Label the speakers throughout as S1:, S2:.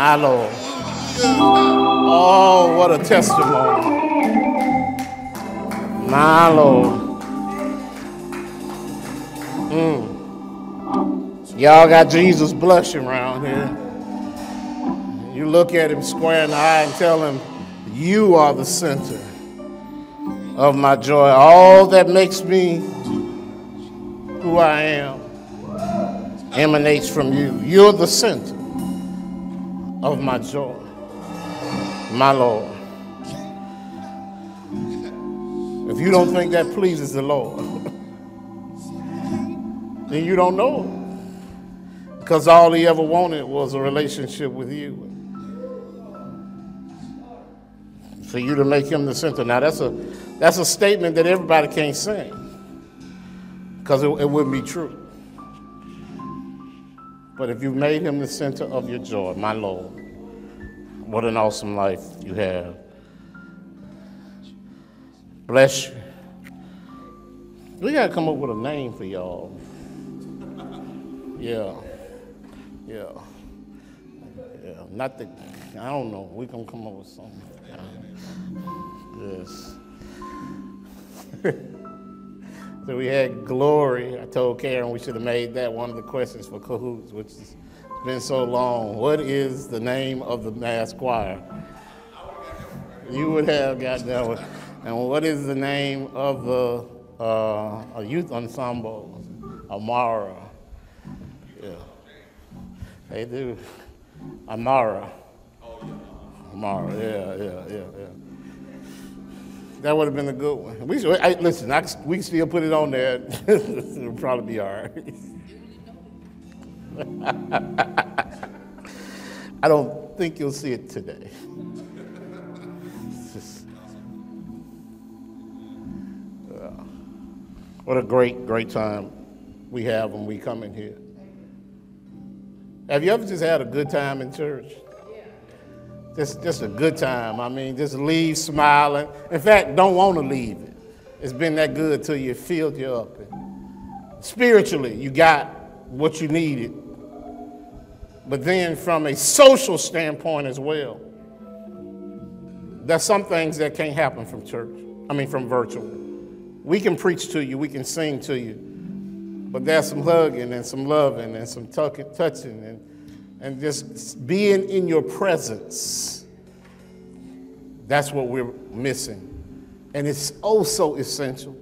S1: My Lord. Oh, what a testimony. My Lord. Mm. Y'all got Jesus blushing around here. You look at him square in the eye and tell him, You are the center of my joy. All that makes me who I am emanates from you. You're the center of my joy, my Lord. If you don't think that pleases the Lord, then you don't know. Because all he ever wanted was a relationship with you. For you to make him the center. Now that's a that's a statement that everybody can't say. Because it, it wouldn't be true. But if you made him the center of your joy, my Lord, what an awesome life you have. Bless you. We got to come up with a name for y'all. Yeah. Yeah. Yeah. Not the, I don't know. We're going to come up with something. Yes. so we had glory. I told Karen we should have made that one of the questions for Cahoots, which has been so long. What is the name of the mass choir? You would have gotten that one. And what is the name of the uh, youth ensemble? Amara. Yeah. They do. Amara. Amara, yeah, yeah, yeah, yeah. That would have been a good one. We should, I, listen, I, we can still put it on there. It'll probably be all right. I don't think you'll see it today. Just, uh, what a great, great time we have when we come in here. Have you ever just had a good time in church? Just, just a good time. I mean, just leave smiling. In fact, don't want to leave it. It's been that good till you filled you up. And spiritually, you got what you needed. But then, from a social standpoint as well, there's some things that can't happen from church. I mean, from virtual. We can preach to you, we can sing to you, but there's some hugging and some loving and some touching and and just being in your presence. That's what we're missing. And it's also essential.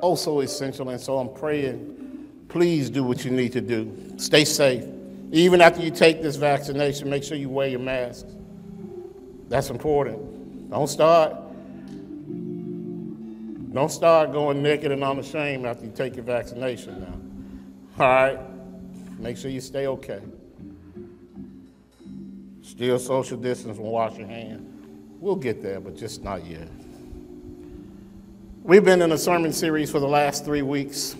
S1: Also essential. And so I'm praying, please do what you need to do. Stay safe. Even after you take this vaccination, make sure you wear your mask. That's important. Don't start. Don't start going naked and unashamed after you take your vaccination now. All right? Make sure you stay okay. Still social distance and wash your hands. We'll get there, but just not yet. We've been in a sermon series for the last three weeks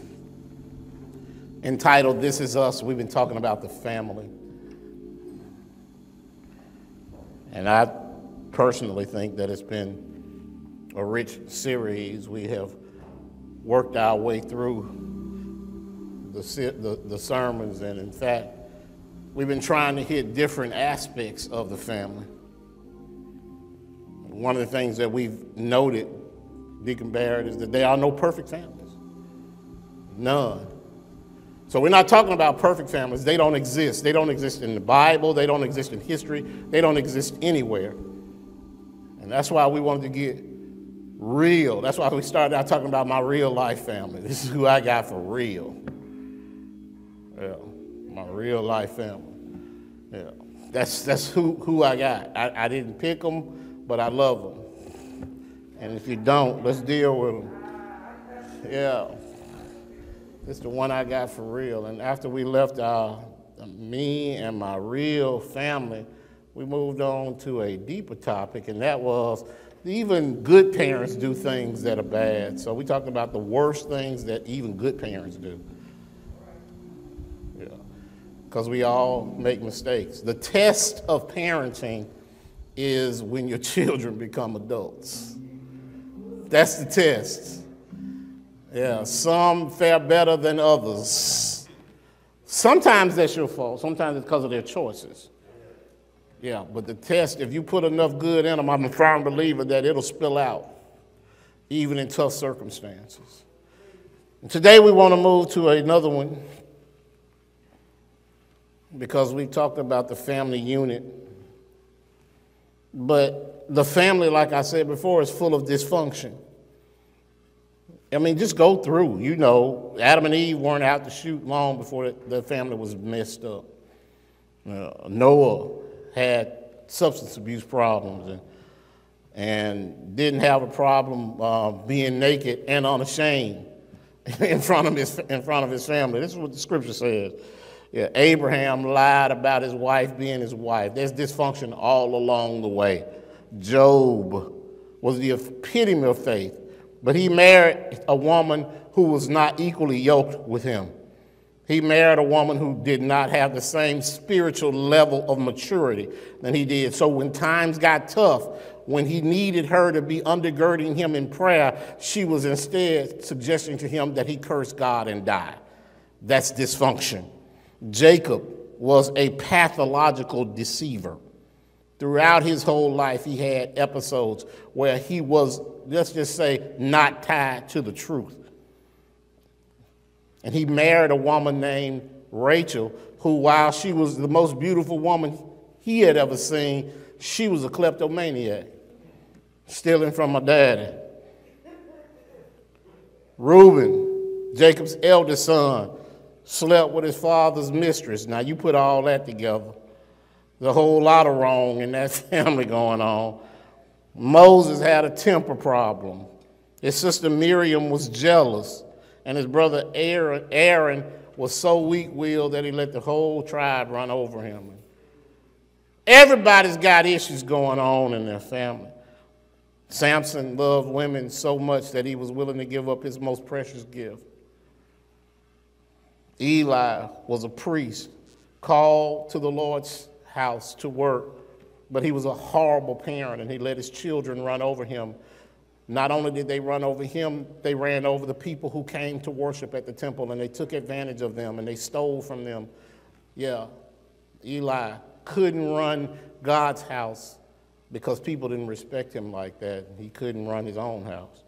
S1: entitled This Is Us. We've been talking about the family. And I personally think that it's been a rich series. We have worked our way through the, the, the sermons, and in fact, we've been trying to hit different aspects of the family. One of the things that we've noted, Deacon Barrett, is that there are no perfect families. None. So we're not talking about perfect families. They don't exist. They don't exist in the Bible. They don't exist in history. They don't exist anywhere. And that's why we wanted to get real. That's why we started out talking about my real life family. This is who I got for real. Yeah my real life family. Yeah, that's that's who who I got. I, I didn't pick them, but I love them. And if you don't, let's deal with them. Yeah, it's the one I got for real. And after we left me and my real family, we moved on to a deeper topic, and that was even good parents do things that are bad. So we talked about the worst things that even good parents do Yeah. because we all make mistakes. The test of parenting is when your children become adults. That's the test. Yeah, some fare better than others. Sometimes that's your fault, sometimes it's because of their choices. Yeah, but the test, if you put enough good in them, I'm a firm believer that it'll spill out, even in tough circumstances. And today we want to move to another one because we talked about the family unit. But the family, like I said before, is full of dysfunction. I mean, just go through. You know, Adam and Eve weren't out to shoot long before the family was messed up. Uh, Noah had substance abuse problems and, and didn't have a problem uh, being naked and unashamed in front, of his, in front of his family. This is what the scripture says. Yeah, Abraham lied about his wife being his wife. There's dysfunction all along the way. Job was the epitome of faith, but he married a woman who was not equally yoked with him. He married a woman who did not have the same spiritual level of maturity than he did. So when times got tough, when he needed her to be undergirding him in prayer, she was instead suggesting to him that he curse God and die. That's dysfunction. Jacob was a pathological deceiver. Throughout his whole life, he had episodes where he was, let's just say, not tied to the truth. And he married a woman named Rachel, who, while she was the most beautiful woman he had ever seen, she was a kleptomaniac, stealing from her daddy. Reuben, Jacob's eldest son, slept with his father's mistress. Now, you put all that together. There's a whole lot of wrong in that family going on. Moses had a temper problem. His sister Miriam was jealous and his brother Aaron, Aaron was so weak willed that he let the whole tribe run over him. Everybody's got issues going on in their family. Samson loved women so much that he was willing to give up his most precious gift. Eli was a priest called to the Lord's house to work, but he was a horrible parent and he let his children run over him not only did they run over him, they ran over the people who came to worship at the temple and they took advantage of them and they stole from them. Yeah, Eli couldn't run God's house because people didn't respect him like that. He couldn't run his own house.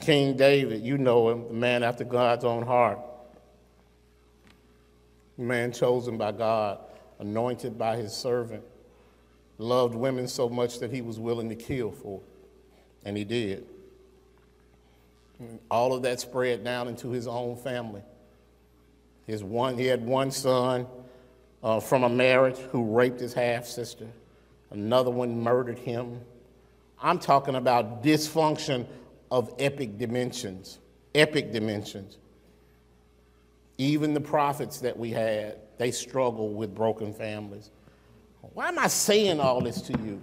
S1: King David, you know him, the man after God's own heart. man chosen by God, anointed by his servant, loved women so much that he was willing to kill for. And he did. All of that spread down into his own family. His one, he had one son uh, from a marriage who raped his half sister. Another one murdered him. I'm talking about dysfunction of epic dimensions. Epic dimensions. Even the prophets that we had, they struggle with broken families. Why am I saying all this to you?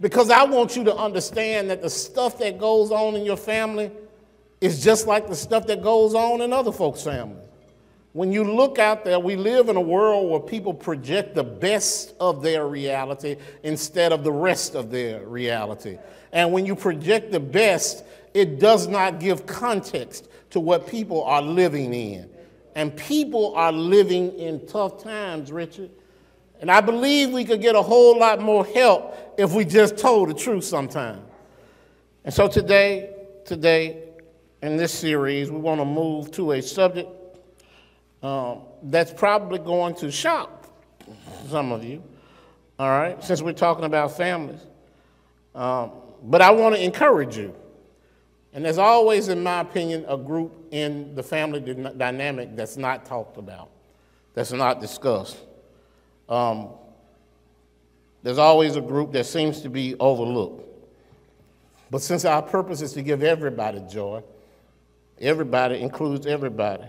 S1: Because I want you to understand that the stuff that goes on in your family is just like the stuff that goes on in other folks' families. When you look out there, we live in a world where people project the best of their reality instead of the rest of their reality. And when you project the best, it does not give context to what people are living in. And people are living in tough times, Richard. And I believe we could get a whole lot more help if we just told the truth sometime. And so today, today, in this series, we want to move to a subject um, that's probably going to shock some of you, all right, since we're talking about families. Um, but I want to encourage you. And there's always, in my opinion, a group in the family dynamic that's not talked about, that's not discussed. Um, there's always a group that seems to be overlooked. But since our purpose is to give everybody joy, everybody includes everybody.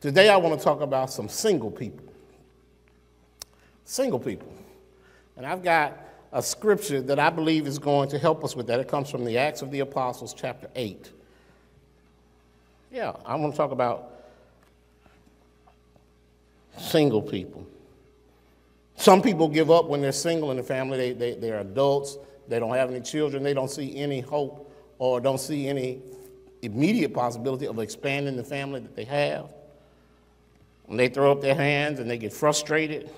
S1: Today I want to talk about some single people. Single people. And I've got a scripture that I believe is going to help us with that. It comes from the Acts of the Apostles, chapter 8. Yeah, I want to talk about single people. Some people give up when they're single in the family. They, they, they're adults, they don't have any children, they don't see any hope or don't see any immediate possibility of expanding the family that they have. And they throw up their hands and they get frustrated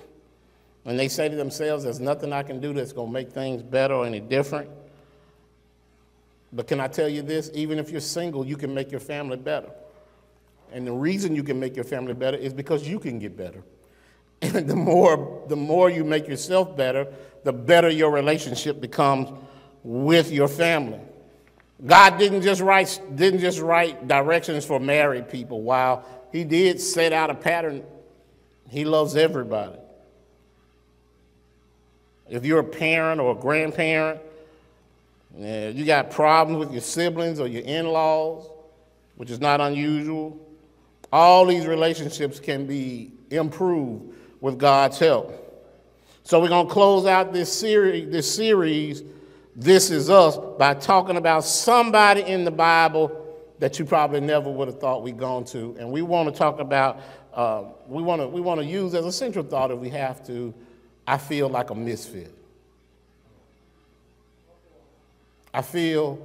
S1: and they say to themselves, There's nothing I can do that's going to make things better or any different. But can I tell you this? Even if you're single, you can make your family better. And the reason you can make your family better is because you can get better. And the more, the more you make yourself better, the better your relationship becomes with your family. God didn't just write, didn't just write directions for married people. While He did set out a pattern, He loves everybody. If you're a parent or a grandparent, you got problems with your siblings or your in laws, which is not unusual. All these relationships can be improved with God's help. So we're going to close out this series, this series, This Is Us, by talking about somebody in the Bible that you probably never would have thought we'd gone to. And we want to talk about, uh, we, want to, we want to use as a central thought if we have to, I feel like a misfit. I feel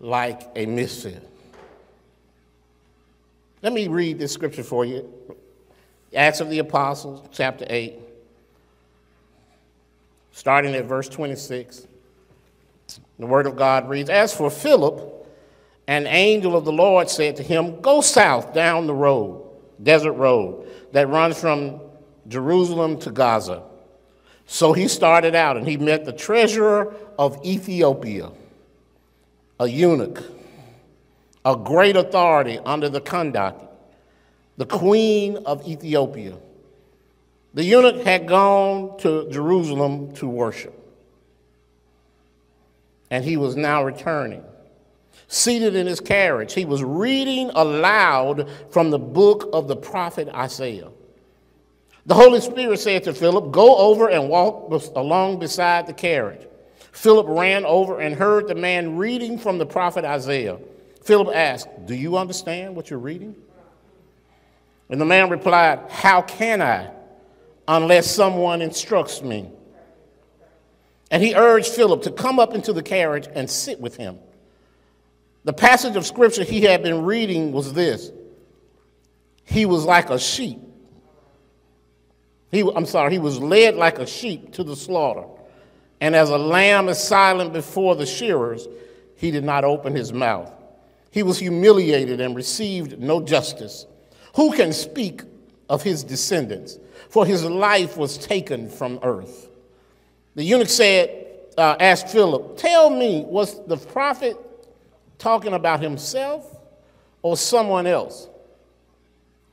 S1: like a misfit. Let me read this scripture for you Acts of the Apostles, chapter 8, starting at verse 26. The word of God reads As for Philip, an angel of the Lord said to him, Go south down the road, desert road, that runs from Jerusalem to Gaza. So he started out and he met the treasurer of Ethiopia a eunuch, a great authority under the Kandake, the queen of Ethiopia. The eunuch had gone to Jerusalem to worship, and he was now returning. Seated in his carriage, he was reading aloud from the book of the prophet Isaiah. The Holy Spirit said to Philip, Go over and walk along beside the carriage. Philip ran over and heard the man reading from the prophet Isaiah. Philip asked, Do you understand what you're reading? And the man replied, How can I, unless someone instructs me? And he urged Philip to come up into the carriage and sit with him. The passage of scripture he had been reading was this He was like a sheep. He, I'm sorry, he was led like a sheep to the slaughter. And as a lamb is silent before the shearers, he did not open his mouth. He was humiliated and received no justice. Who can speak of his descendants? For his life was taken from earth. The eunuch said, uh, asked Philip, Tell me, was the prophet talking about himself or someone else?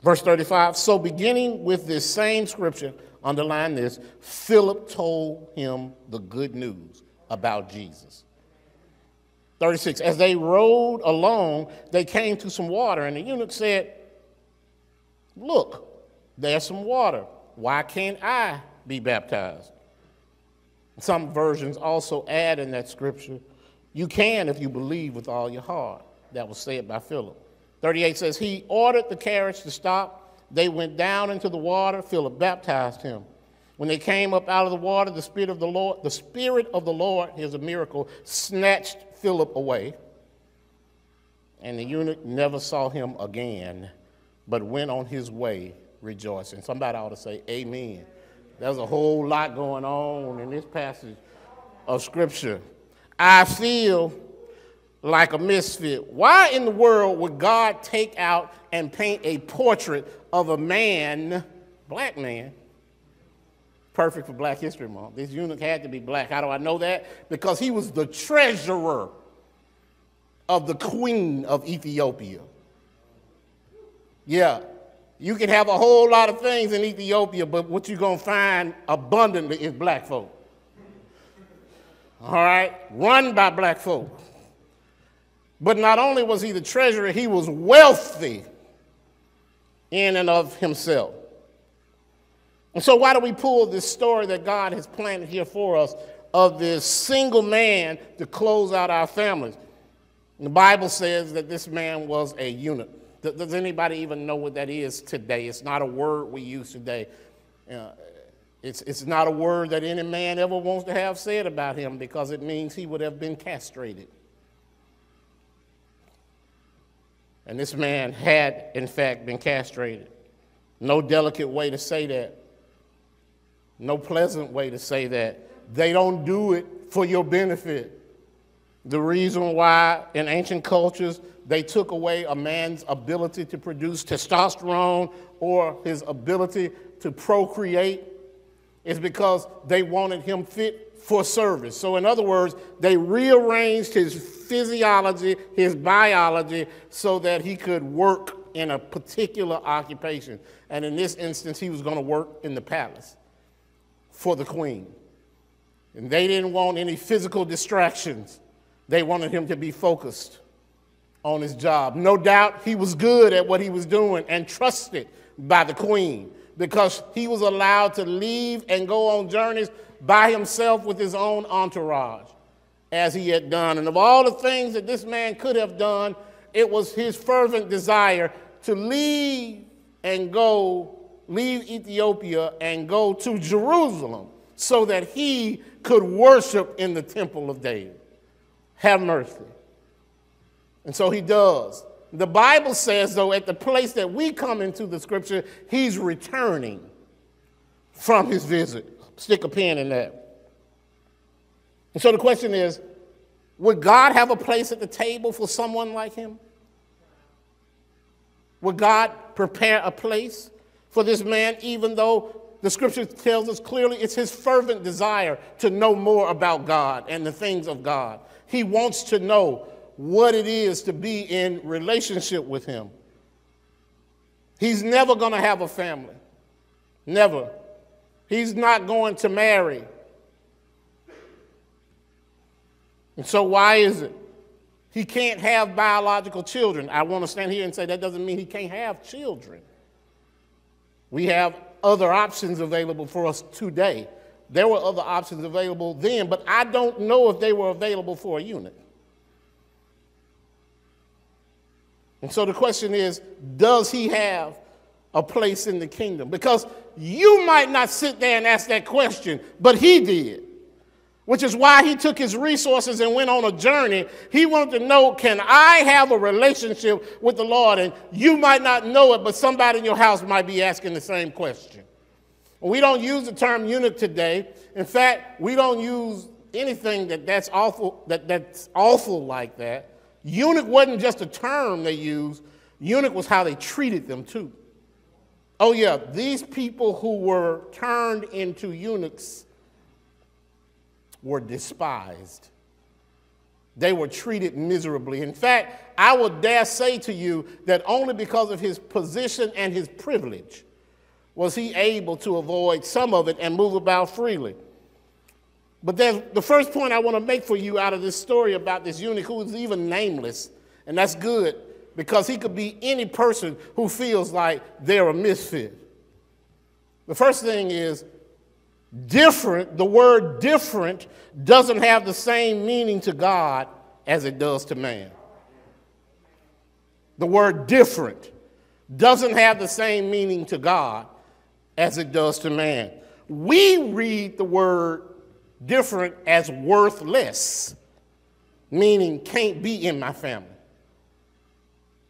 S1: Verse 35 So, beginning with this same scripture, underline this Philip told him the good news about Jesus. 36 As they rode along, they came to some water, and the eunuch said, Look, there's some water. Why can't I be baptized? Some versions also add in that scripture, You can if you believe with all your heart. That was said by Philip. 38 says, He ordered the carriage to stop they went down into the water. Philip baptized him. When they came up out of the water, the Spirit of the Lord, the Spirit of the Lord, here's a miracle, snatched Philip away. And the eunuch never saw him again, but went on his way rejoicing. Somebody ought to say, Amen. There's a whole lot going on in this passage of Scripture. I feel like a misfit. Why in the world would God take out and paint a portrait of a man, black man, perfect for Black History Month? This eunuch had to be black. How do I know that? Because he was the treasurer of the queen of Ethiopia. Yeah, you can have a whole lot of things in Ethiopia, but what you're going to find abundantly is black folk. All right? Run by black folk. But not only was he the treasurer, he was wealthy in and of himself. And so, why do we pull this story that God has planted here for us of this single man to close out our families? The Bible says that this man was a eunuch. Does anybody even know what that is today? It's not a word we use today. Uh, it's, it's not a word that any man ever wants to have said about him because it means he would have been castrated. And this man had, in fact, been castrated. No delicate way to say that. no pleasant way to say that. They don't do it for your benefit. The reason why in ancient cultures they took away a man's ability to produce testosterone or his ability to procreate is because they wanted him fit for service. So, in other words, they rearranged his physiology, his biology, so that he could work in a particular occupation. And in this instance, he was going to work in the palace for the queen. And they didn't want any physical distractions, they wanted him to be focused on his job. No doubt he was good at what he was doing and trusted by the queen because he was allowed to leave and go on journeys by himself with his own entourage as he had done. And of all the things that this man could have done, it was his fervent desire to leave and go, leave Ethiopia and go to Jerusalem so that he could worship in the temple of David. Have mercy. And so he does. The Bible says, though, at the place that we come into the scripture, he's returning from his visit. Stick a pin in that. And so the question is would God have a place at the table for someone like him? Would God prepare a place for this man, even though the scripture tells us clearly it's his fervent desire to know more about God and the things of God? He wants to know what it is to be in relationship with Him. He's never going to have a family. Never. He's not going to marry. And so, why is it? He can't have biological children. I want to stand here and say that doesn't mean he can't have children. We have other options available for us today. There were other options available then, but I don't know if they were available for a eunuch. And so the question is does he have a place in the kingdom? Because you might not sit there and ask that question, but he did. Which is why he took his resources and went on a journey. He wanted to know can I have a relationship with the Lord? And you might not know it, but somebody in your house might be asking the same question. We don't use the term eunuch today. In fact, we don't use anything that that's awful, that, that's awful like that. Eunuch wasn't just a term they used, eunuch was how they treated them too. Oh, yeah, these people who were turned into eunuchs were despised. They were treated miserably. In fact, I would dare say to you that only because of his position and his privilege was he able to avoid some of it and move about freely. But then the first point I want to make for you out of this story about this eunuch who is even nameless, and that's good because he could be any person who feels like they're a misfit. The first thing is different, the word different doesn't have the same meaning to God as it does to man. The word different doesn't have the same meaning to God as it does to man. We read the word different as worthless, meaning can't be in my family.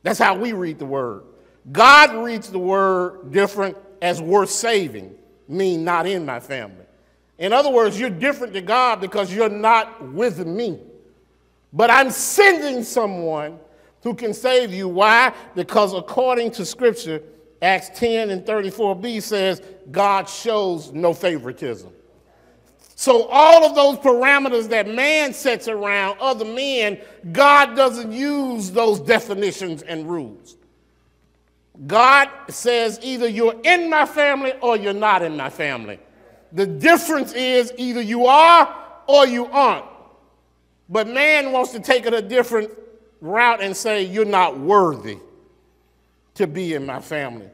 S1: That's how we read the word. God reads the word different as worth saving, mean not in my family. In other words, you're different to God because you're not with me. But I'm sending someone who can save you. Why? Because according to Scripture, Acts 10 and 34b says, God shows no favoritism. So, all of those parameters that man sets around other men, God doesn't use those definitions and rules. God says either you're in my family or you're not in my family. The difference is either you are or you aren't. But man wants to take it a different route and say you're not worthy to be in my family.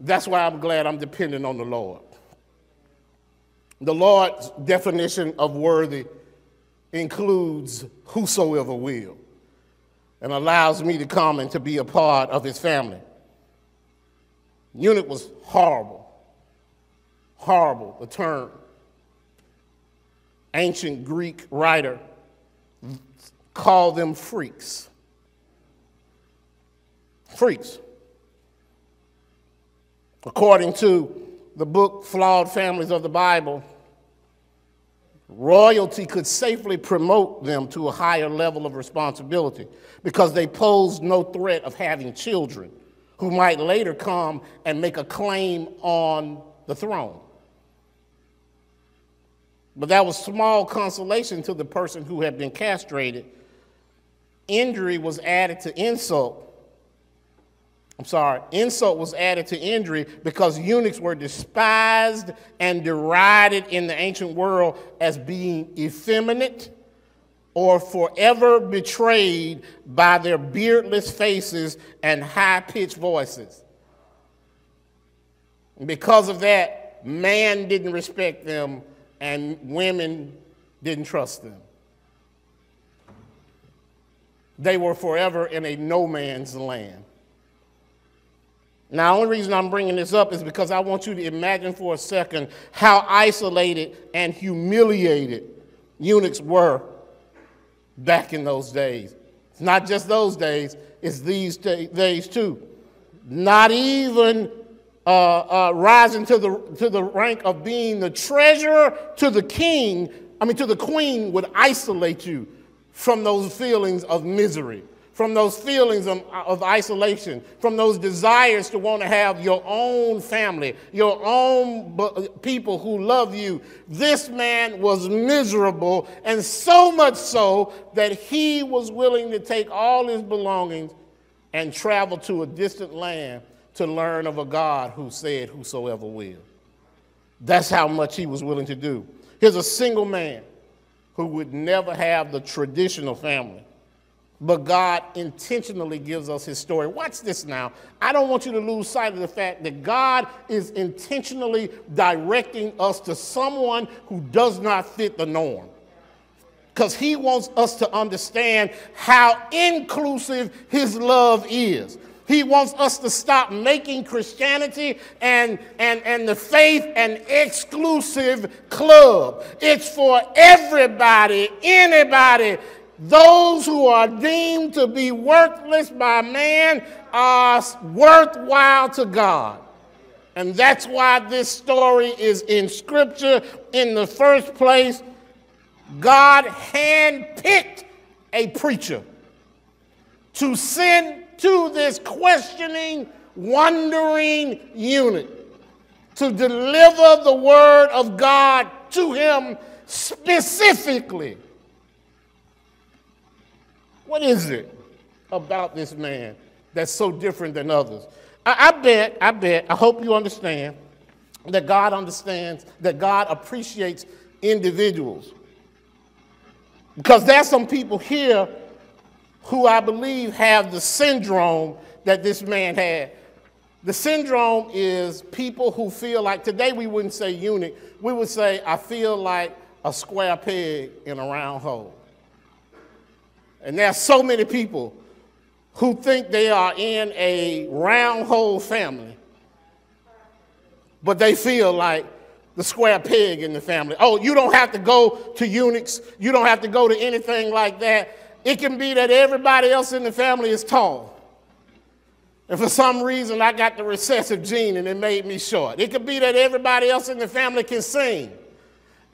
S1: That's why I'm glad I'm dependent on the Lord. The Lord's definition of worthy includes whosoever will and allows me to come and to be a part of his family. Eunuch was horrible. Horrible, the term. Ancient Greek writer called them freaks. Freaks. According to the book Flawed Families of the Bible, royalty could safely promote them to a higher level of responsibility because they posed no threat of having children who might later come and make a claim on the throne. But that was small consolation to the person who had been castrated. Injury was added to insult. I'm sorry, insult was added to injury because eunuchs were despised and derided in the ancient world as being effeminate or forever betrayed by their beardless faces and high pitched voices. Because of that, man didn't respect them and women didn't trust them. They were forever in a no man's land. Now, the only reason I'm bringing this up is because I want you to imagine for a second how isolated and humiliated eunuchs were back in those days. It's not just those days, it's these days too. Not even uh, uh, rising to the, to the rank of being the treasurer to the king, I mean, to the queen, would isolate you from those feelings of misery, from those feelings of, of isolation, from those desires to want to have your own family, your own people who love you. This man was miserable, and so much so that he was willing to take all his belongings and travel to a distant land to learn of a God who said, Whosoever will. That's how much he was willing to do. Here's a single man who would never have the traditional family. But God intentionally gives us his story. Watch this now. I don't want you to lose sight of the fact that God is intentionally directing us to someone who does not fit the norm. Because he wants us to understand how inclusive his love is. He wants us to stop making Christianity and, and, and the faith an exclusive club. It's for everybody, anybody. Those who are deemed to be worthless by man are worthwhile to God. And that's why this story is in Scripture in the first place. God handpicked a preacher to send to this questioning, wondering eunuch to deliver the word of God to him specifically. What is it about this man that's so different than others? I, I bet, I bet, I hope you understand that God understands, that God appreciates individuals. Because there's some people here who I believe have the syndrome that this man had. The syndrome is people who feel like, today we wouldn't say eunuch, we would say, I feel like a square peg in a round hole. And there are so many people who think they are in a round hole family, but they feel like the square peg in the family. Oh, you don't have to go to eunuchs, you don't have to go to anything like that. It can be that everybody else in the family is tall. And for some reason, I got the recessive gene and it made me short. It could be that everybody else in the family can sing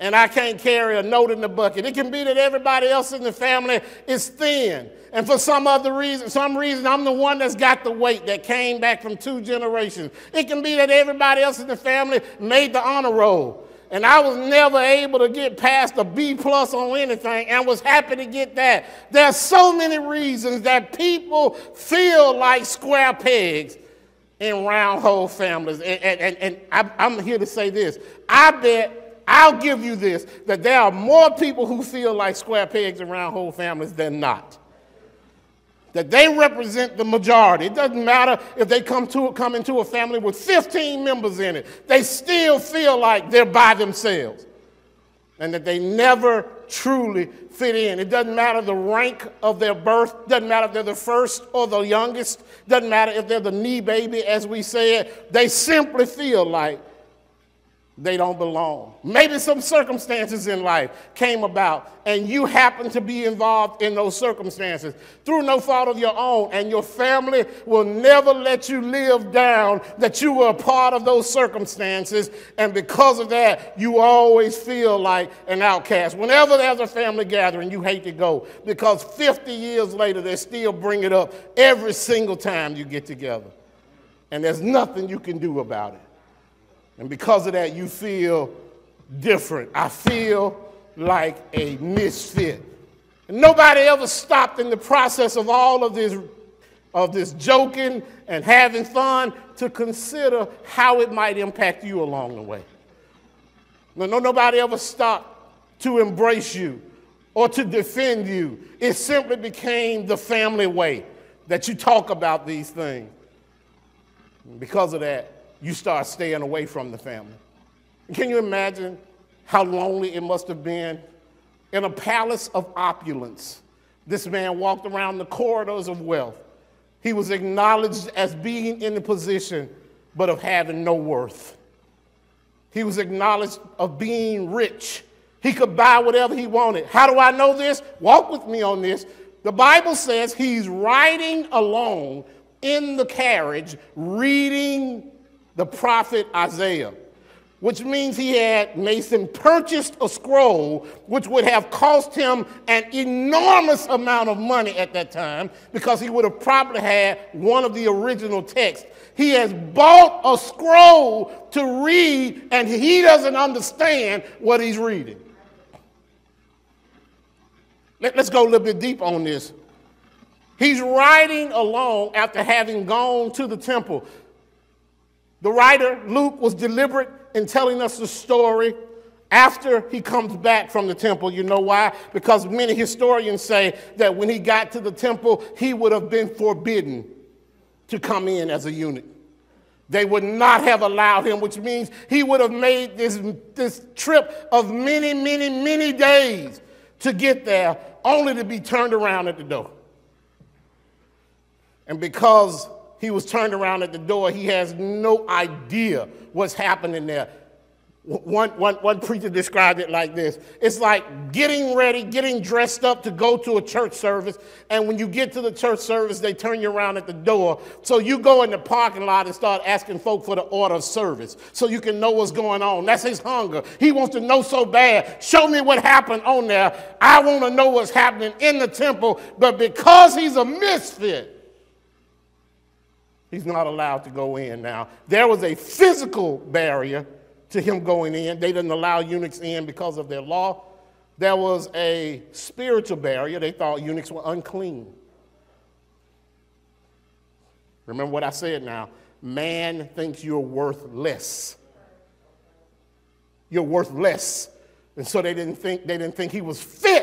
S1: and I can't carry a note in the bucket. It can be that everybody else in the family is thin. And for some other reason, some reason, I'm the one that's got the weight that came back from two generations. It can be that everybody else in the family made the honor roll and I was never able to get past a B plus on anything and was happy to get that. There's so many reasons that people feel like square pegs in round hole families. And, and, and I'm here to say this. I bet, I'll give you this, that there are more people who feel like square pegs in round hole families than not. That they represent the majority. It doesn't matter if they come, to, come into a family with 15 members in it, they still feel like they're by themselves. And that they never truly fit in. It doesn't matter the rank of their birth, doesn't matter if they're the first or the youngest, doesn't matter if they're the knee baby, as we said, they simply feel like they don't belong. Maybe some circumstances in life came about and you happen to be involved in those circumstances through no fault of your own, and your family will never let you live down that you were a part of those circumstances, and because of that, you always feel like an outcast. Whenever there's a family gathering, you hate to go because 50 years later, they still bring it up every single time you get together, and there's nothing you can do about it. And because of that, you feel different. I feel like a misfit. And nobody ever stopped in the process of all of this, of this joking and having fun to consider how it might impact you along the way. No, no, nobody ever stopped to embrace you or to defend you. It simply became the family way that you talk about these things. And because of that, you start staying away from the family. Can you imagine how lonely it must have been? In a palace of opulence, this man walked around the corridors of wealth. He was acknowledged as being in the position, but of having no worth. He was acknowledged of being rich. He could buy whatever he wanted. How do I know this? Walk with me on this. The Bible says he's riding along in the carriage, reading the prophet Isaiah, which means he had, Mason, purchased a scroll which would have cost him an enormous amount of money at that time because he would have probably had one of the original texts. He has bought a scroll to read and he doesn't understand what he's reading. Let, us go a little bit deep on this. He's riding along after having gone to the temple. The writer, Luke, was deliberate in telling us the story after he comes back from the temple. You know why? Because many historians say that when he got to the temple, he would have been forbidden to come in as a eunuch. They would not have allowed him, which means he would have made this, this trip of many, many, many days to get there, only to be turned around at the door. And because he was turned around at the door. He has no idea what's happening there. One, one, one preacher described it like this it's like getting ready, getting dressed up to go to a church service. And when you get to the church service, they turn you around at the door. So you go in the parking lot and start asking folk for the order of service so you can know what's going on. That's his hunger. He wants to know so bad. Show me what happened on there. I want to know what's happening in the temple. But because he's a misfit, He's not allowed to go in now. There was a physical barrier to him going in. They didn't allow eunuchs in because of their law. There was a spiritual barrier. They thought eunuchs were unclean. Remember what I said now. Man thinks you're worth less. You're worth less. And so they didn't think, they didn't think he was fit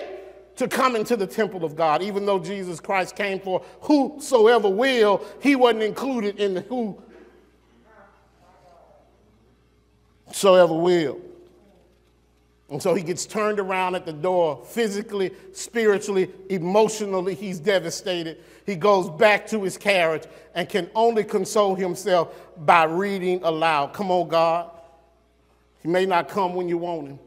S1: to come into the temple of God. Even though Jesus Christ came for whosoever will, he wasn't included in the who soever will. And so he gets turned around at the door physically, spiritually, emotionally. He's devastated. He goes back to his carriage and can only console himself by reading aloud. Come on, God. He may not come when you want him,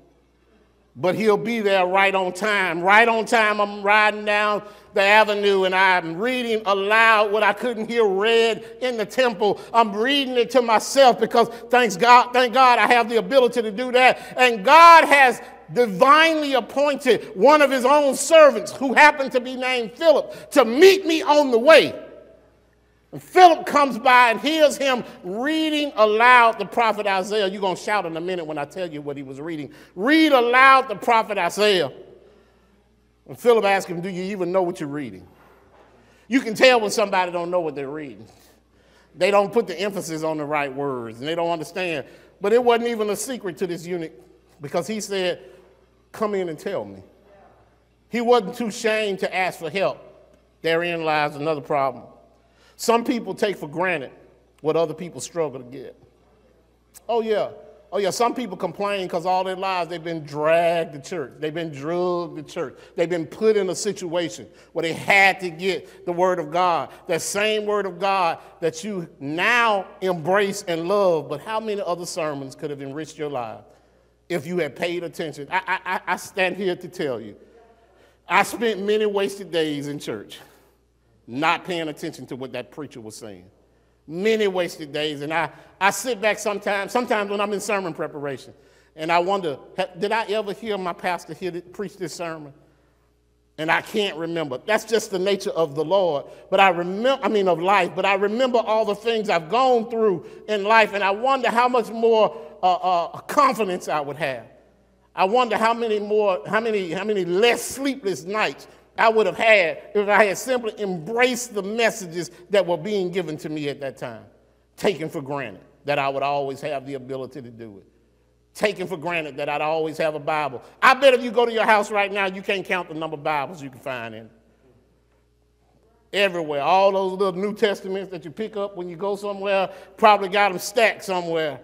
S1: but he'll be there right on time. Right on time, I'm riding down the avenue and I'm reading aloud what I couldn't hear read in the temple. I'm reading it to myself because thanks God, thank God I have the ability to do that. And God has divinely appointed one of his own servants who happened to be named Philip to meet me on the way. And Philip comes by and hears him reading aloud the prophet Isaiah. You're going to shout in a minute when I tell you what he was reading. Read aloud the prophet Isaiah. And Philip asked him, Do you even know what you're reading? You can tell when somebody don't know what they're reading. They don't put the emphasis on the right words and they don't understand. But it wasn't even a secret to this eunuch because he said, Come in and tell me. He wasn't too ashamed to ask for help. Therein lies another problem. Some people take for granted what other people struggle to get. Oh, yeah, Oh, yeah, some people complain because all their lives they've been dragged to church. They've been drugged to church. They've been put in a situation where they had to get the Word of God. That same Word of God that you now embrace and love. But how many other sermons could have enriched your life if you had paid attention? I, I, I stand here to tell you, I spent many wasted days in church not paying attention to what that preacher was saying many wasted days. And I, I sit back sometimes, sometimes when I'm in sermon preparation, and I wonder, did I ever hear my pastor hear preach this sermon? And I can't remember. That's just the nature of the Lord. But I remember, I mean, of life, but I remember all the things I've gone through in life, and I wonder how much more uh, uh, confidence I would have. I wonder how many more, how many, how many less sleepless nights I would have had if I had simply embraced the messages that were being given to me at that time, taken for granted that I would always have the ability to do it. Taken for granted that I'd always have a Bible. I bet if you go to your house right now, you can't count the number of Bibles you can find in Everywhere. All those little New Testaments that you pick up when you go somewhere, probably got them stacked somewhere.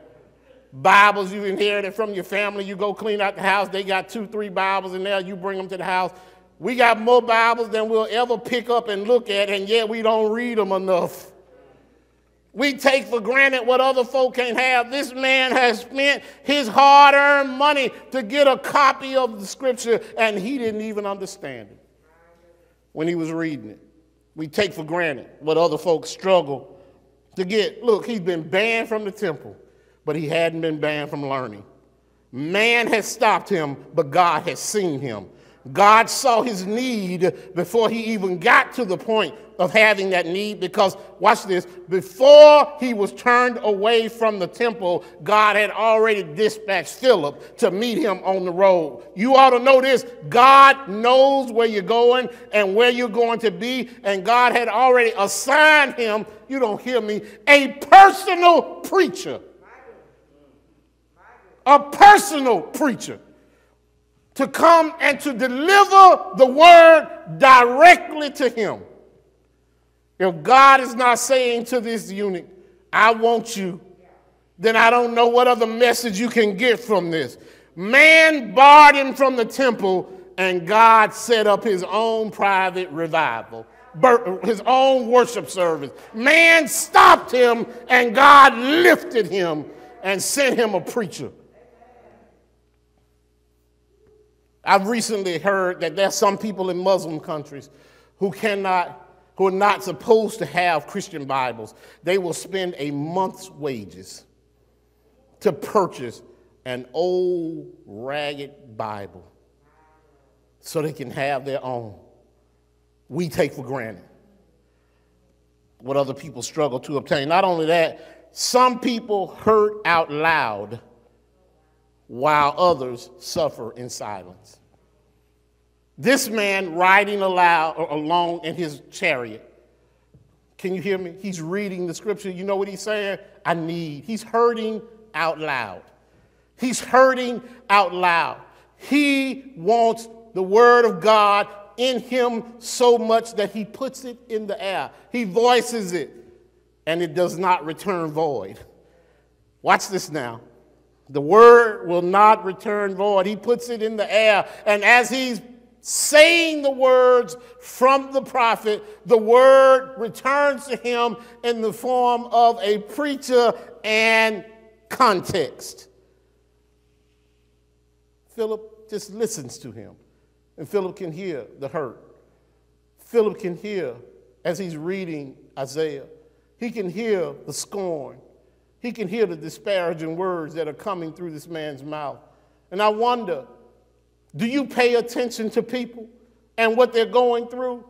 S1: Bibles you inherited from your family, you go clean out the house, they got two, three Bibles in there, you bring them to the house. We got more Bibles than we'll ever pick up and look at, and yet we don't read them enough. We take for granted what other folk can't have. This man has spent his hard earned money to get a copy of the scripture, and he didn't even understand it when he was reading it. We take for granted what other folks struggle to get. Look, he's been banned from the temple, but he hadn't been banned from learning. Man has stopped him, but God has seen him. God saw his need before he even got to the point of having that need because, watch this, before he was turned away from the temple, God had already dispatched Philip to meet him on the road. You ought to know this God knows where you're going and where you're going to be, and God had already assigned him, you don't hear me, a personal preacher. A personal preacher to come and to deliver the word directly to him. If God is not saying to this eunuch, I want you, then I don't know what other message you can get from this. Man barred him from the temple, and God set up his own private revival, his own worship service. Man stopped him, and God lifted him and sent him a preacher. I've recently heard that there's some people in Muslim countries who cannot, who are not supposed to have Christian Bibles. They will spend a month's wages to purchase an old ragged Bible so they can have their own. We take for granted what other people struggle to obtain. Not only that, some people hurt out loud while others suffer in silence. This man riding aloud, along in his chariot. Can you hear me? He's reading the scripture. You know what he's saying? I need. He's hurting out loud. He's hurting out loud. He wants the word of God in him so much that he puts it in the air. He voices it, and it does not return void. Watch this now. The word will not return void. He puts it in the air. And as he's saying the words from the prophet, the word returns to him in the form of a preacher and context. Philip just listens to him, and Philip can hear the hurt. Philip can hear as he's reading Isaiah, he can hear the scorn. He can hear the disparaging words that are coming through this man's mouth. And I wonder do you pay attention to people and what they're going through?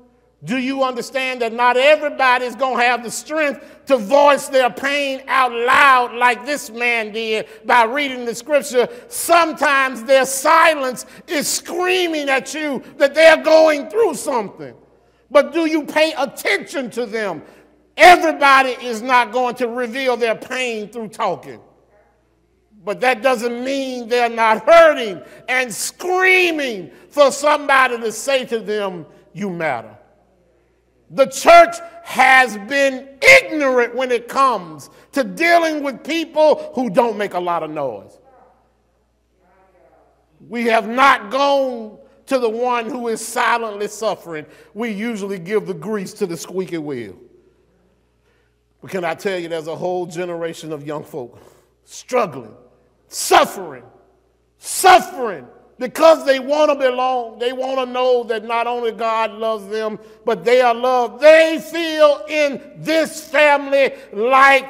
S1: Do you understand that not everybody is going to have the strength to voice their pain out loud like this man did by reading the scripture? Sometimes their silence is screaming at you that they're going through something. But do you pay attention to them? Everybody is not going to reveal their pain through talking. But that doesn't mean they're not hurting and screaming for somebody to say to them, You matter. The church has been ignorant when it comes to dealing with people who don't make a lot of noise. We have not gone to the one who is silently suffering. We usually give the grease to the squeaky wheel. But can I tell you, there's a whole generation of young folk struggling, suffering, suffering because they want to belong. They want to know that not only God loves them, but they are loved. They feel in this family like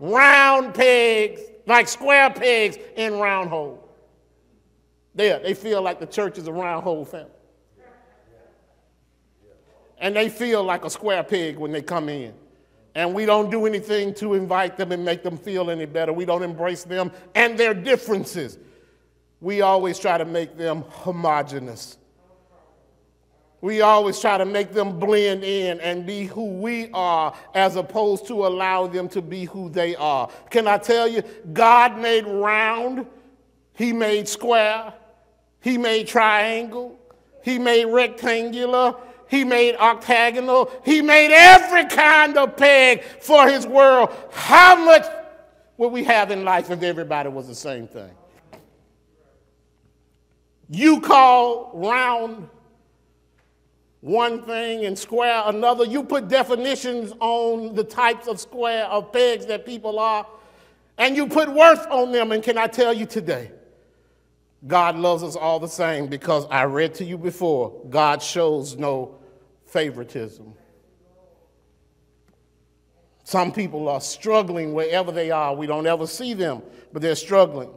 S1: round pegs, like square pegs in round holes. There, they feel like the church is a round hole family. And they feel like a square peg when they come in. And we don't do anything to invite them and make them feel any better. We don't embrace them and their differences. We always try to make them homogenous. We always try to make them blend in and be who we are as opposed to allow them to be who they are. Can I tell you, God made round, He made square, He made triangle, He made rectangular, He made octagonal, He made every kind of peg for His world. How much would we have in life if everybody was the same thing? You call round one thing and square another. You put definitions on the types of square of pegs that people are, and you put worth on them. And can I tell you today, God loves us all the same because I read to you before, God shows no favoritism. Some people are struggling wherever they are. We don't ever see them, but they're struggling.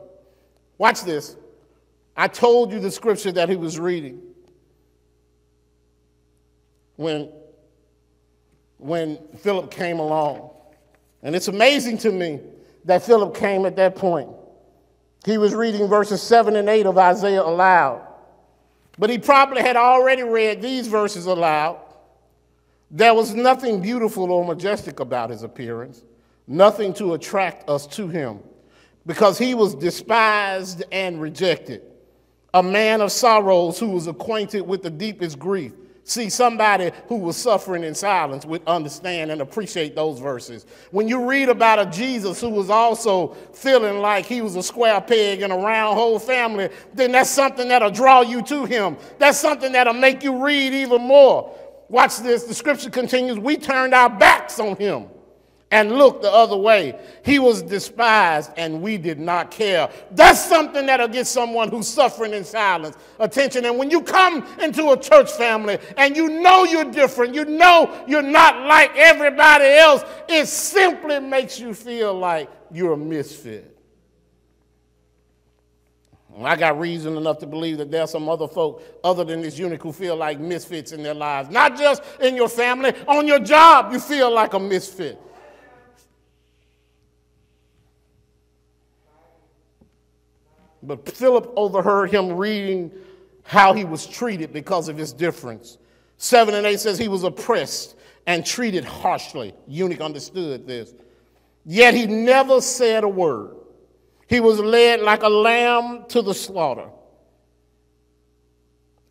S1: Watch this. I told you the scripture that he was reading when, when Philip came along. And it's amazing to me that Philip came at that point. He was reading verses 7 and 8 of Isaiah aloud. But he probably had already read these verses aloud. There was nothing beautiful or majestic about his appearance, nothing to attract us to him, because he was despised and rejected, a man of sorrows who was acquainted with the deepest grief. See, somebody who was suffering in silence would understand and appreciate those verses. When you read about a Jesus who was also feeling like he was a square peg in a round hole family, then that's something that'll draw you to him. That's something that'll make you read even more. Watch this. The scripture continues We turned our backs on him and looked the other way. He was despised and we did not care. That's something that'll get someone who's suffering in silence attention. And when you come into a church family and you know you're different, you know you're not like everybody else, it simply makes you feel like you're a misfit. I got reason enough to believe that there are some other folk other than this eunuch who feel like misfits in their lives. Not just in your family, on your job, you feel like a misfit. But Philip overheard him reading how he was treated because of his difference. 7 and 8 says he was oppressed and treated harshly. Eunuch understood this. Yet he never said a word. He was led like a lamb to the slaughter.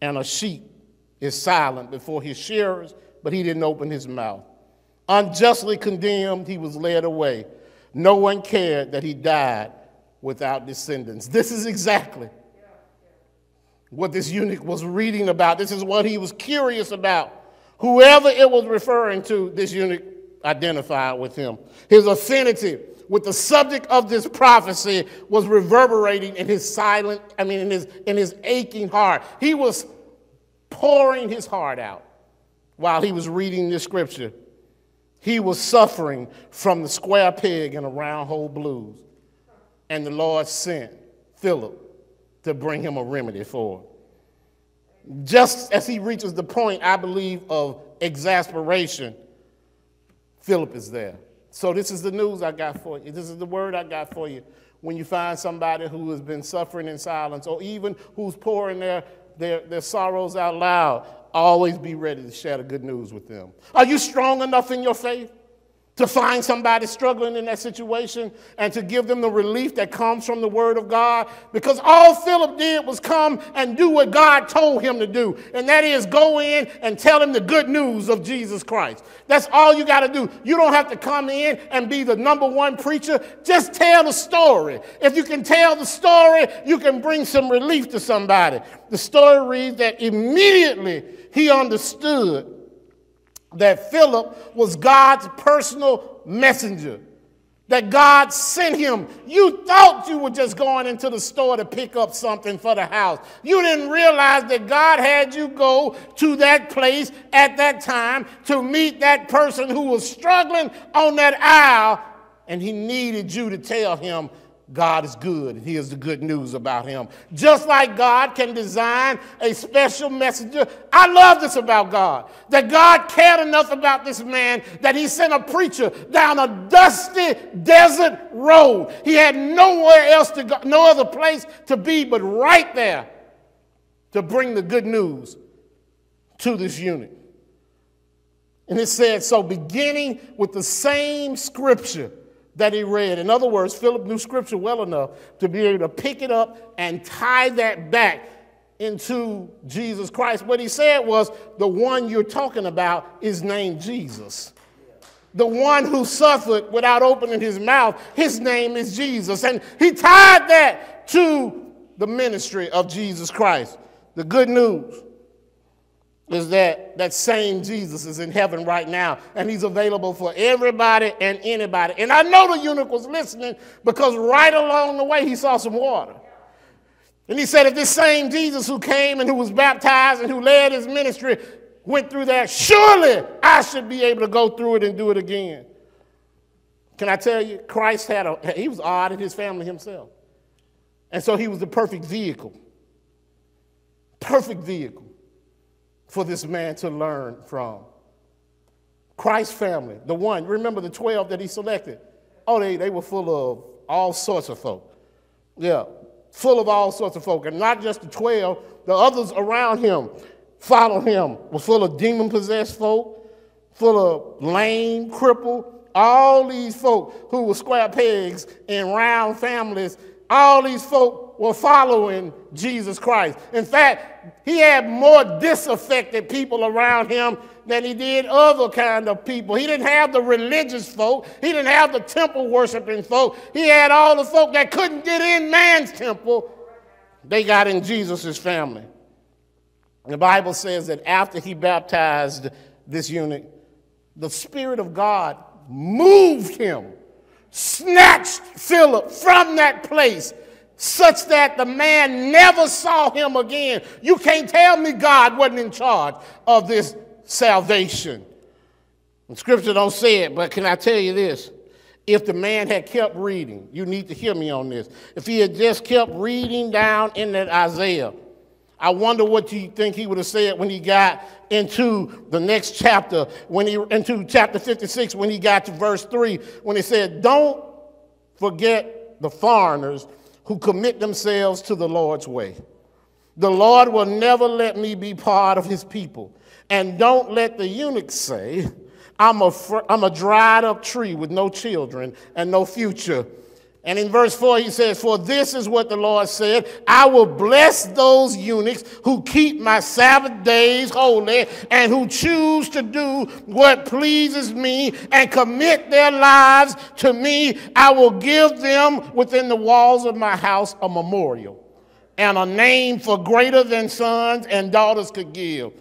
S1: And a sheep is silent before his shearers, but he didn't open his mouth. Unjustly condemned, he was led away. No one cared that he died without descendants. This is exactly what this eunuch was reading about. This is what he was curious about. Whoever it was referring to, this eunuch identified with him. His affinity with the subject of this prophecy was reverberating in his silent, I mean, in his, in his aching heart. He was pouring his heart out while he was reading this scripture. He was suffering from the square peg and the round hole blues and the Lord sent Philip to bring him a remedy for. Just as he reaches the point, I believe, of exasperation, Philip is there. So, this is the news I got for you. This is the word I got for you. When you find somebody who has been suffering in silence, or even who's pouring their, their, their sorrows out loud, always be ready to share the good news with them. Are you strong enough in your faith? To find somebody struggling in that situation and to give them the relief that comes from the Word of God. Because all Philip did was come and do what God told him to do, and that is go in and tell him the good news of Jesus Christ. That's all you got to do. You don't have to come in and be the number one preacher. Just tell the story. If you can tell the story, you can bring some relief to somebody. The story reads that immediately he understood that Philip was God's personal messenger, that God sent him. You thought you were just going into the store to pick up something for the house. You didn't realize that God had you go to that place at that time to meet that person who was struggling on that aisle, and he needed you to tell him God is good, and here's the good news about him. Just like God can design a special messenger, I love this about God that God cared enough about this man that he sent a preacher down a dusty desert road. He had nowhere else to go, no other place to be but right there to bring the good news to this eunuch. And it said, so beginning with the same scripture that he read. In other words, Philip knew scripture well enough to be able to pick it up and tie that back into Jesus Christ. What he said was, the one you're talking about is named Jesus. The one who suffered without opening his mouth, his name is Jesus. And he tied that to the ministry of Jesus Christ. The good news is that that same Jesus is in heaven right now, and he's available for everybody and anybody. And I know the eunuch was listening because right along the way he saw some water. And he said, if this same Jesus who came and who was baptized and who led his ministry went through that, surely I should be able to go through it and do it again. Can I tell you, Christ had a, he was odd in his family himself. And so he was the perfect vehicle. Perfect vehicle for this man to learn from. Christ's family, the one, remember the 12 that he selected? Oh, they, they were full of all sorts of folk. Yeah, full of all sorts of folk. And not just the 12, the others around him followed him were full of demon possessed folk, full of lame, crippled, all these folk who were square pegs in round families, all these folk were following Jesus Christ. In fact, he had more disaffected people around him than he did other kind of people. He didn't have the religious folk. He didn't have the temple worshiping folk. He had all the folk that couldn't get in man's temple. They got in Jesus' family. The Bible says that after he baptized this eunuch, the Spirit of God moved him, snatched Philip from that place such that the man never saw him again. You can't tell me God wasn't in charge of this salvation. And scripture don't say it, but can I tell you this? If the man had kept reading, you need to hear me on this. If he had just kept reading down in that Isaiah, I wonder what you think he would have said when he got into the next chapter, when he into chapter 56, when he got to verse 3, when he said, Don't forget the foreigners who commit themselves to the Lord's way. The Lord will never let me be part of his people. And don't let the eunuch say, I'm a, fr- I'm a dried up tree with no children and no future. And in verse 4, he says, For this is what the Lord said I will bless those eunuchs who keep my Sabbath days holy and who choose to do what pleases me and commit their lives to me. I will give them within the walls of my house a memorial and a name for greater than sons and daughters could give.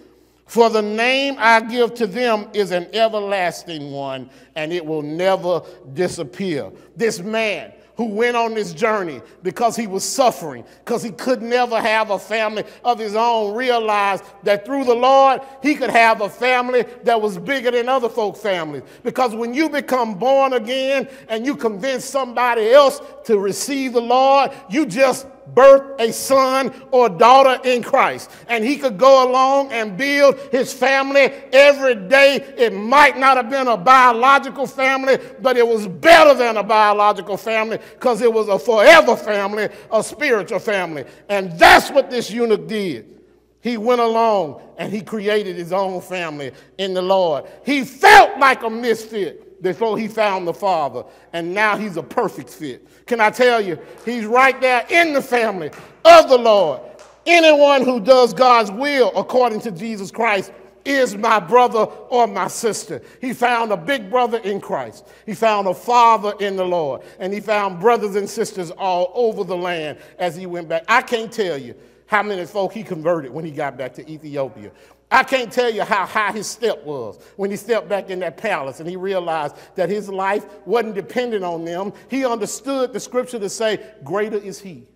S1: For the name I give to them is an everlasting one, and it will never disappear. This man, who went on this journey because he was suffering, because he could never have a family of his own, realized that through the Lord, he could have a family that was bigger than other folk families. Because when you become born again and you convince somebody else to receive the Lord, you just birth a son or daughter in Christ. And he could go along and build his family every day. It might not have been a biological family, but it was better than a biological family because it was a forever family, a spiritual family. And that's what this eunuch did. He went along and he created his own family in the Lord. He felt like a misfit before he found the Father, and now he's a perfect fit. Can I tell you? He's right there in the family of the Lord. Anyone who does God's will according to Jesus Christ is my brother or my sister. He found a big brother in Christ. He found a father in the Lord. And he found brothers and sisters all over the land as he went back. I can't tell you how many folk he converted when he got back to Ethiopia. I can't tell you how high his step was when he stepped back in that palace and he realized that his life wasn't dependent on them. He understood the scripture to say, Greater is he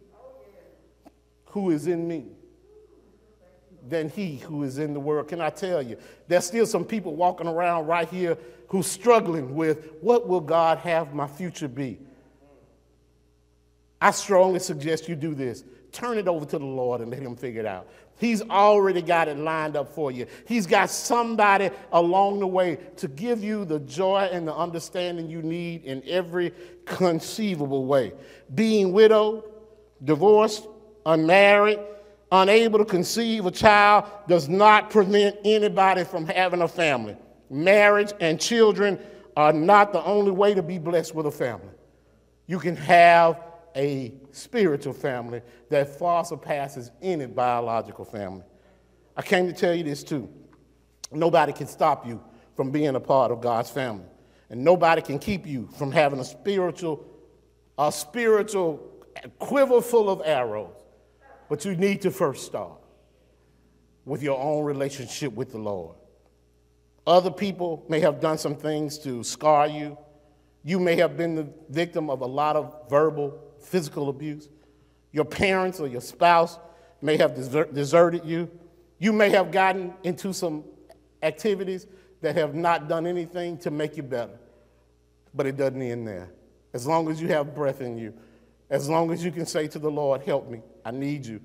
S1: who is in me than he who is in the world. Can I tell you? There's still some people walking around right here who's struggling with what will God have my future be? I strongly suggest you do this. Turn it over to the Lord and let him figure it out. He's already got it lined up for you. He's got somebody along the way to give you the joy and the understanding you need in every conceivable way. Being widowed, divorced, unmarried, unable to conceive a child does not prevent anybody from having a family. Marriage and children are not the only way to be blessed with a family. You can have a spiritual family that far surpasses any biological family. I came to tell you this too. Nobody can stop you from being a part of God's family. And nobody can keep you from having a spiritual, a spiritual quiver full of arrows. But you need to first start with your own relationship with the Lord. Other people may have done some things to scar you. You may have been the victim of a lot of verbal physical abuse. Your parents or your spouse may have deserted you. You may have gotten into some activities that have not done anything to make you better. But it doesn't end there. As long as you have breath in you, as long as you can say to the Lord, Help me, I need you,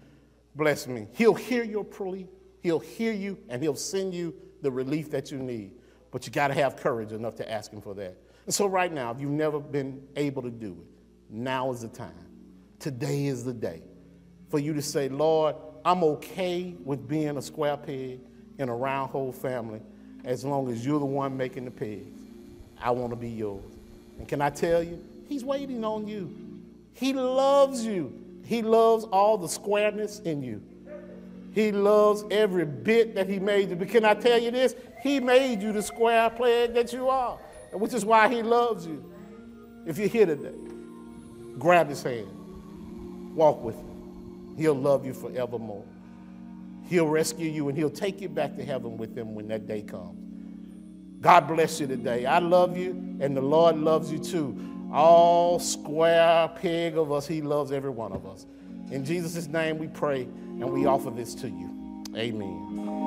S1: bless me. He'll hear your plea, He'll hear you, and He'll send you the relief that you need. But you got to have courage enough to ask Him for that. And so, right now, if you've never been able to do it, now is the time. Today is the day for you to say, Lord, I'm okay with being a square peg in a round hole family as long as you're the one making the pegs. I want to be yours. And can I tell you, He's waiting on you. He loves you. He loves all the squareness in you. He loves every bit that He made you. But can I tell you this? He made you the square peg that you are, which is why He loves you. If you're here today, grab his hand, walk with him. He'll love you forevermore. He'll rescue you and he'll take you back to heaven with him when that day comes. God bless you today. I love you and the Lord loves you too. All square peg of us, he loves every one of us. In Jesus' name we pray and we offer this to you. Amen.